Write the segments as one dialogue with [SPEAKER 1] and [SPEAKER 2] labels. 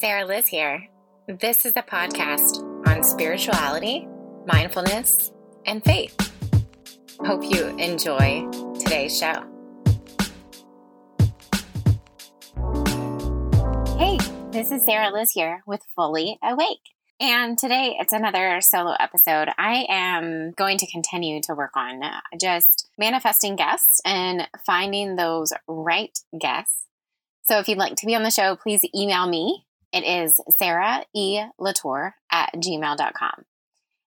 [SPEAKER 1] Sarah Liz here. This is a podcast on spirituality, mindfulness, and faith. Hope you enjoy today's show. Hey, this is Sarah Liz here with Fully Awake. And today it's another solo episode. I am going to continue to work on uh, just manifesting guests and finding those right guests. So if you'd like to be on the show, please email me. It is Sarah E. Latour at gmail.com.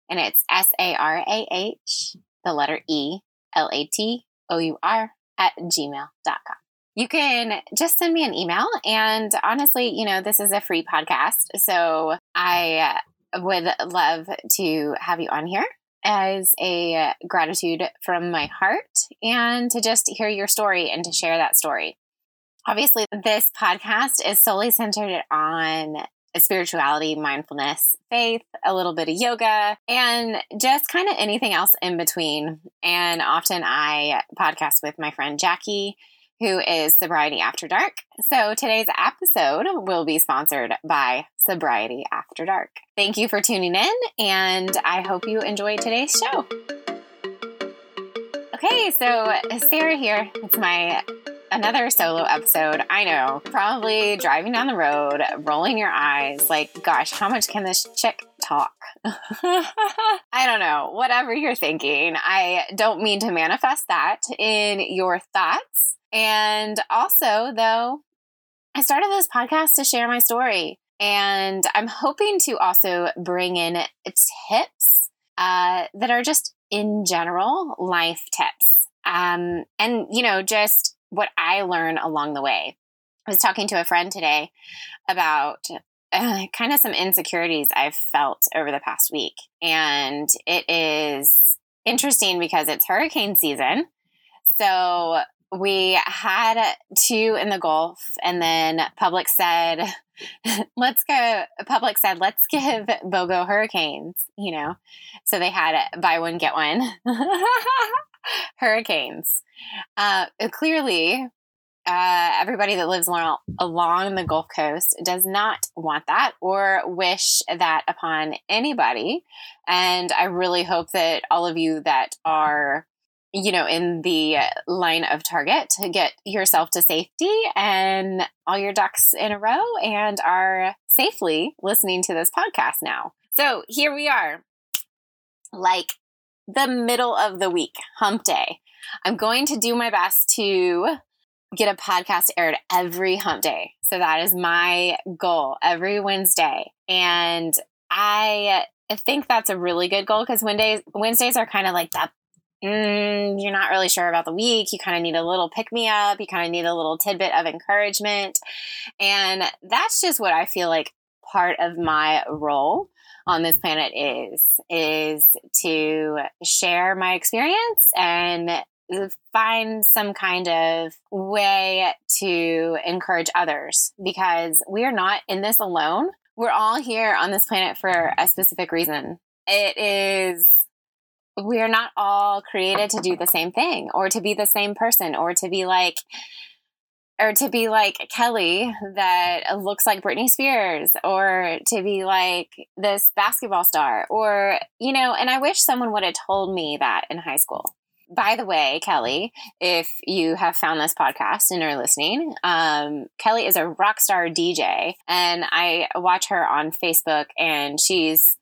[SPEAKER 1] And it's S A R A H, the letter E, L A T O U R at gmail.com. You can just send me an email. And honestly, you know, this is a free podcast. So I uh, would love to have you on here as a gratitude from my heart and to just hear your story and to share that story. Obviously, this podcast is solely centered on spirituality, mindfulness, faith, a little bit of yoga, and just kind of anything else in between. And often I podcast with my friend Jackie who is Sobriety After Dark. So today's episode will be sponsored by Sobriety After Dark. Thank you for tuning in, and I hope you enjoy today's show. Okay, so Sarah here. It's my another solo episode. I know, probably driving down the road, rolling your eyes, like, gosh, how much can this chick talk? I don't know, whatever you're thinking. I don't mean to manifest that in your thoughts. And also, though, I started this podcast to share my story. And I'm hoping to also bring in tips uh, that are just in general life tips. Um, and, you know, just what I learn along the way. I was talking to a friend today about uh, kind of some insecurities I've felt over the past week. And it is interesting because it's hurricane season. So we had two in the Gulf, and then public said, let's go. Public said, let's give BOGO hurricanes, you know. So they had buy one, get one hurricanes. Uh, clearly, uh, everybody that lives along, along the Gulf Coast does not want that or wish that upon anybody. And I really hope that all of you that are you know, in the uh, line of target to get yourself to safety and all your ducks in a row and are safely listening to this podcast now. So here we are, like the middle of the week, hump day. I'm going to do my best to get a podcast aired every hump day. So that is my goal every Wednesday. And I think that's a really good goal because Wednesdays Wednesdays are kind of like that mm, you're not really sure about the week. You kind of need a little pick me up. You kind of need a little tidbit of encouragement. And that's just what I feel like part of my role on this planet is is to share my experience and find some kind of way to encourage others because we are not in this alone. We're all here on this planet for a specific reason. It is we are not all created to do the same thing or to be the same person or to be like or to be like Kelly that looks like Britney Spears or to be like this basketball star or you know and I wish someone would have told me that in high school. By the way, Kelly, if you have found this podcast and are listening, um, Kelly is a rock star DJ, and I watch her on Facebook, and she's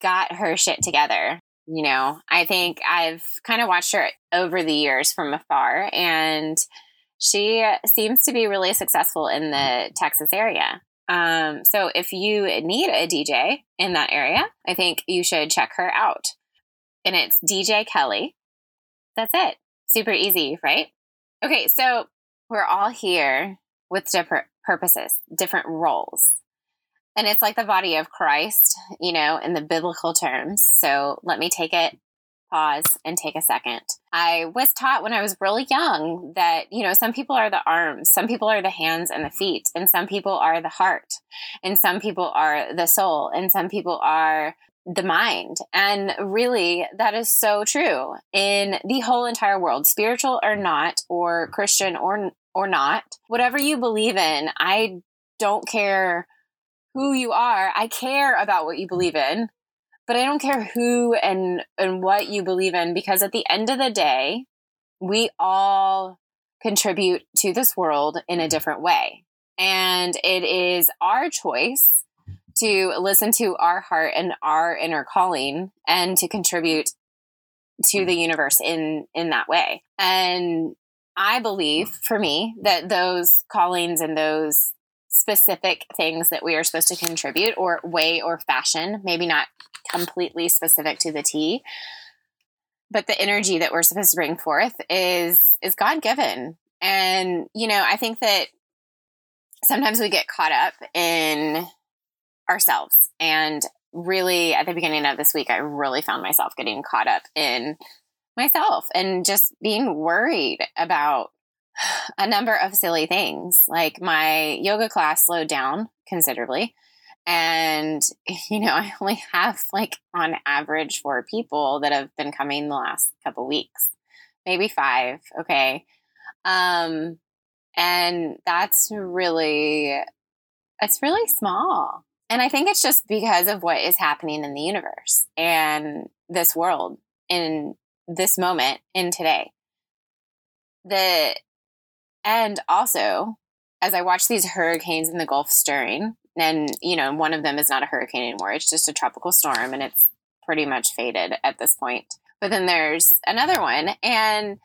[SPEAKER 1] got her shit together you know, I think I've kind of watched her over the years from afar, and she seems to be really successful in the Texas area. Um, so if you need a DJ in that area, I think you should check her out. And it's DJ Kelly. That's it. Super easy, right? Okay, so we're all here with different purposes, different roles. And it's like the body of Christ, you know, in the biblical terms. So let me take it, pause, and take a second. I was taught when I was really young that, you know, some people are the arms, some people are the hands and the feet, and some people are the heart, and some people are the soul, and some people are the mind. And really, that is so true in the whole entire world, spiritual or not, or Christian or or not, whatever you believe in. I don't care who you are. I care about what you believe in, but I don't care who and and what you believe in because at the end of the day, we all contribute to this world in a different way. And it is our choice to listen to our heart and our inner calling and to contribute to the universe in in that way. And I believe for me that those callings and those specific things that we are supposed to contribute or way or fashion, maybe not completely specific to the T, but the energy that we're supposed to bring forth is is God given. And you know, I think that sometimes we get caught up in ourselves and really at the beginning of this week I really found myself getting caught up in myself and just being worried about a number of silly things. Like my yoga class slowed down considerably. And, you know, I only have like on average four people that have been coming the last couple weeks, maybe five. Okay. Um, and that's really, it's really small. And I think it's just because of what is happening in the universe and this world in this moment in today. The and also as I watch these hurricanes in the Gulf stirring, and you know, one of them is not a hurricane anymore, it's just a tropical storm and it's pretty much faded at this point. But then there's another one and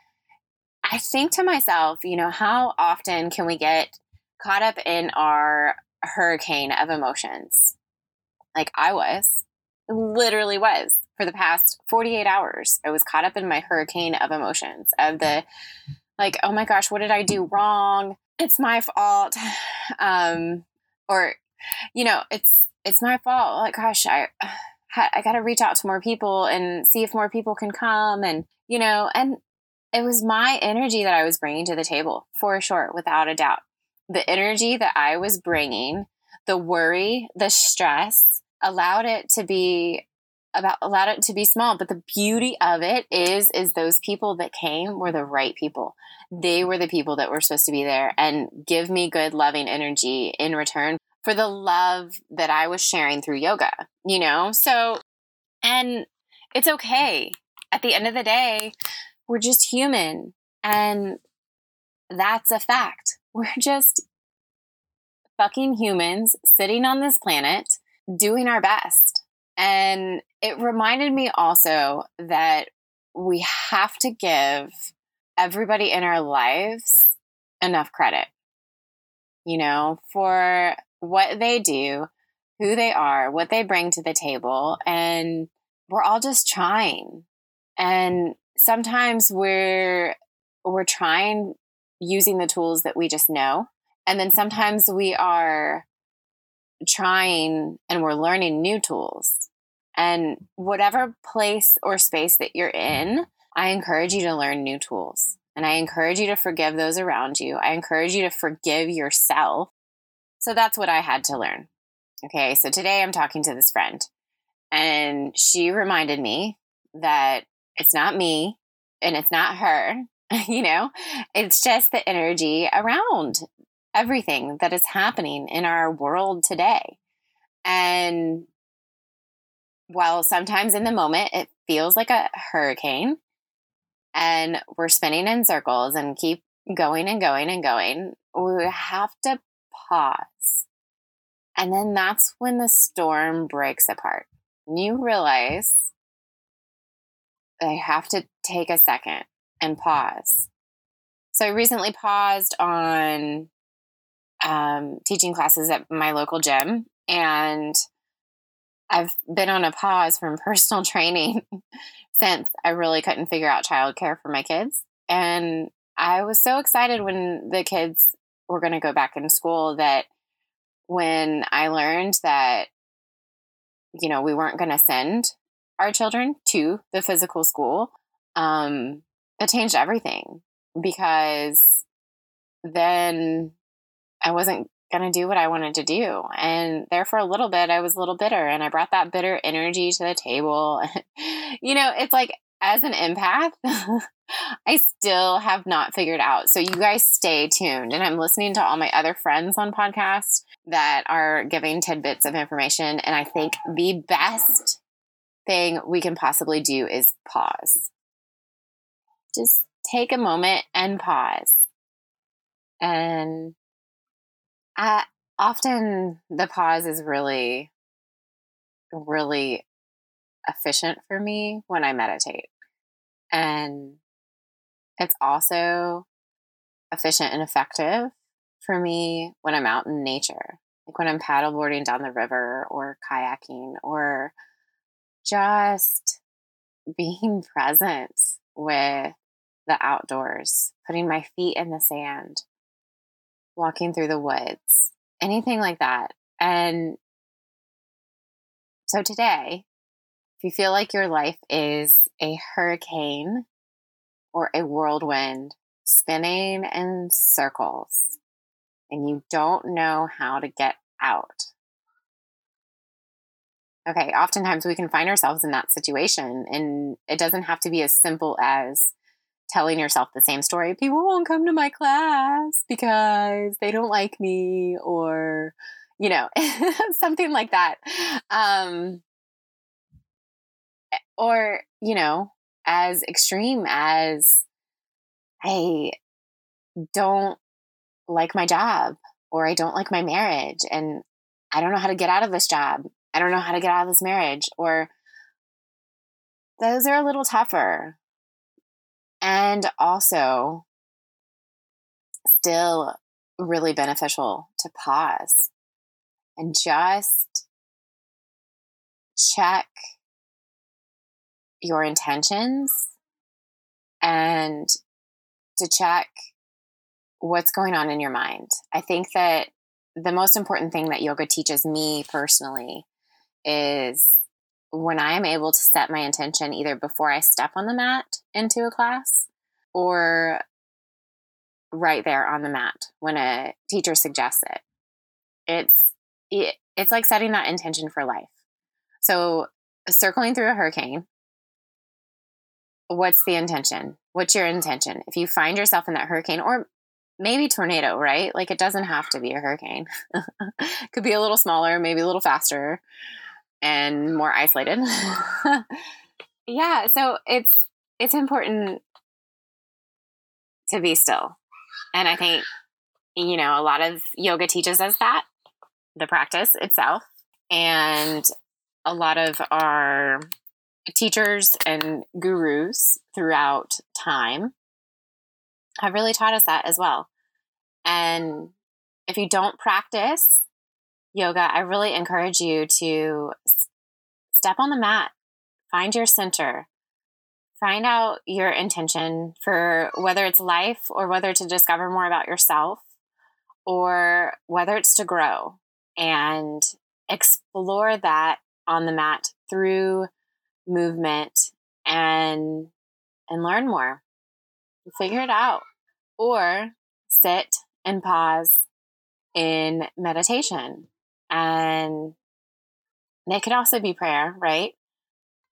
[SPEAKER 1] I think to myself, you know, how often can we get caught up in our hurricane of emotions? Like I was, literally was for the past 48 hours. I was caught up in my hurricane of emotions of the like, oh my gosh, what did I do wrong? It's my fault. Um, or, you know, it's, it's my fault. Like, gosh, I, I got to reach out to more people and see if more people can come. And, you know, and it was my energy that I was bringing to the table for sure, without a doubt. The energy that I was bringing, the worry, the stress allowed it to be about allowed it to be small but the beauty of it is is those people that came were the right people. They were the people that were supposed to be there and give me good loving energy in return for the love that i was sharing through yoga you know? So and it's okay. At the end of the day we're just human and that's a fact. We're just fucking humans sitting on this planet doing our best and it reminded me also that we have to give everybody in our lives enough credit, you know, for what they do, who they are, what they bring to the table. And we're all just trying. And sometimes we're, we're trying using the tools that we just know. And then sometimes we are trying and we're learning new tools. And whatever place or space that you're in, I encourage you to learn new tools. And I encourage you to forgive those around you. I encourage you to forgive yourself. So that's what I had to learn. Okay, so today I'm talking to this friend, and she reminded me that it's not me and it's not her. you know, it's just the energy around everything that is happening in our world today. And while sometimes in the moment it feels like a hurricane and we're spinning in circles and keep going and going and going, we have to pause. And then that's when the storm breaks apart. And you realize I have to take a second and pause. So I recently paused on um, teaching classes at my local gym, and I've been on a pause from personal training since I really couldn't figure out childcare for my kids. And I was so excited when the kids were going to go back in school that when I learned that, you know, we weren't going to send our children to the physical school, um, it changed everything because then I wasn't going to do what I wanted to do. And there for a little bit, I was a little bitter and I brought that bitter energy to the table. you know, it's like as an empath, I still have not figured out. So you guys stay tuned. And I'm listening to all my other friends on podcasts that are giving tidbits of information. And I think the best thing we can possibly do is pause. Just take a moment and pause. And I, often the pause is really, really efficient for me when I meditate. And it's also efficient and effective for me when I'm out in nature, like when I'm paddleboarding down the river or kayaking or just being present with the outdoors, putting my feet in the sand, walking through the woods, anything like that. And so today, if you feel like your life is a hurricane or a whirlwind spinning in circles and you don't know how to get out. Okay, oftentimes we can find ourselves in that situation, and it doesn't have to be as simple as telling yourself the same story. People won't come to my class because they don't like me, or, you know, something like that. Um, or, you know, as extreme as I don't like my job or I don't like my marriage and I don't know how to get out of this job. I don't know how to get out of this marriage or those are a little tougher. And also still really beneficial to pause and just check your intentions and to check what's going on in your mind. I think that the most important thing that yoga teaches me personally is when I am able to set my intention either before I step on the mat into a class or right there on the mat when a teacher suggests it. It's it, it's like setting that intention for life. So circling through a hurricane what's the intention? What's your intention? If you find yourself in that hurricane or maybe tornado, right? Like it doesn't have to be a hurricane. Could be a little smaller, maybe a little faster and more isolated. yeah, so it's it's important to be still. And I think you know, a lot of yoga teaches us that, the practice itself. And a lot of our teachers and gurus throughout time have really taught us that as well. And if you don't practice yoga, I really encourage you to step on the mat, find your center, find out your intention for whether it's life or whether to discover more about yourself or whether it's to grow and explore that on the mat through movement and and learn more. Figure it out or sit and pause in meditation and it could also be prayer right?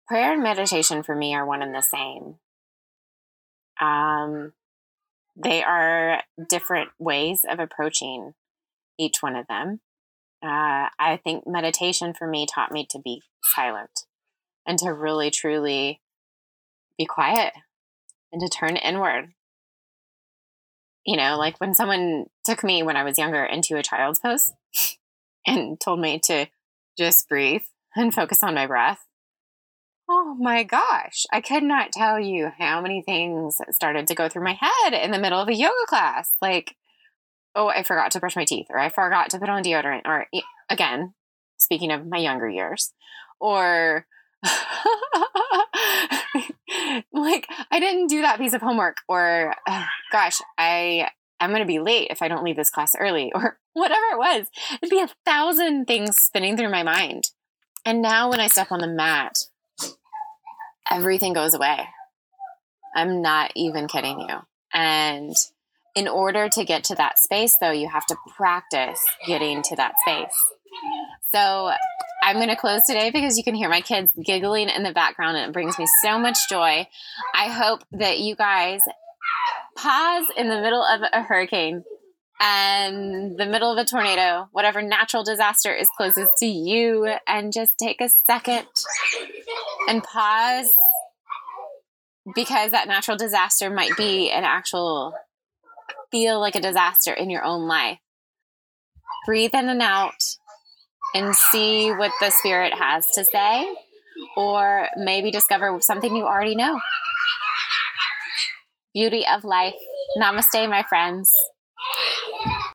[SPEAKER 1] Prayer and meditation for me are one and the same. Um they are different ways of approaching each one of them. Uh, i think meditation for me taught me to be silent and to really truly be quiet and to turn inward. You know, like when someone took me when I was younger into a child's pose and told me to just breathe and focus on my breath. Oh my gosh, I could not tell you how many things started to go through my head in the middle of a yoga class. Like, oh, I forgot to brush my teeth, or I forgot to put on deodorant, or again, speaking of my younger years, or like I didn't do that piece of homework or gosh, I I'm going to be late if I don't leave this class early or whatever it was. It'd be a thousand things spinning through my mind. And now when I step on the mat, everything goes away. I'm not even kidding you. And in order to get to that space, though, you have to practice getting to that space. So I'm going to close today because you can hear my kids giggling in the background and it brings me so much joy. I hope that you guys pause in the middle of a hurricane and the middle of a tornado, whatever natural disaster is closest to you, and just take a second and pause because that natural disaster might be an actual feel like a disaster in your own life. Breathe in and out and see what the spirit has to say, or maybe discover something you already know beauty of life. Namaste, my friends.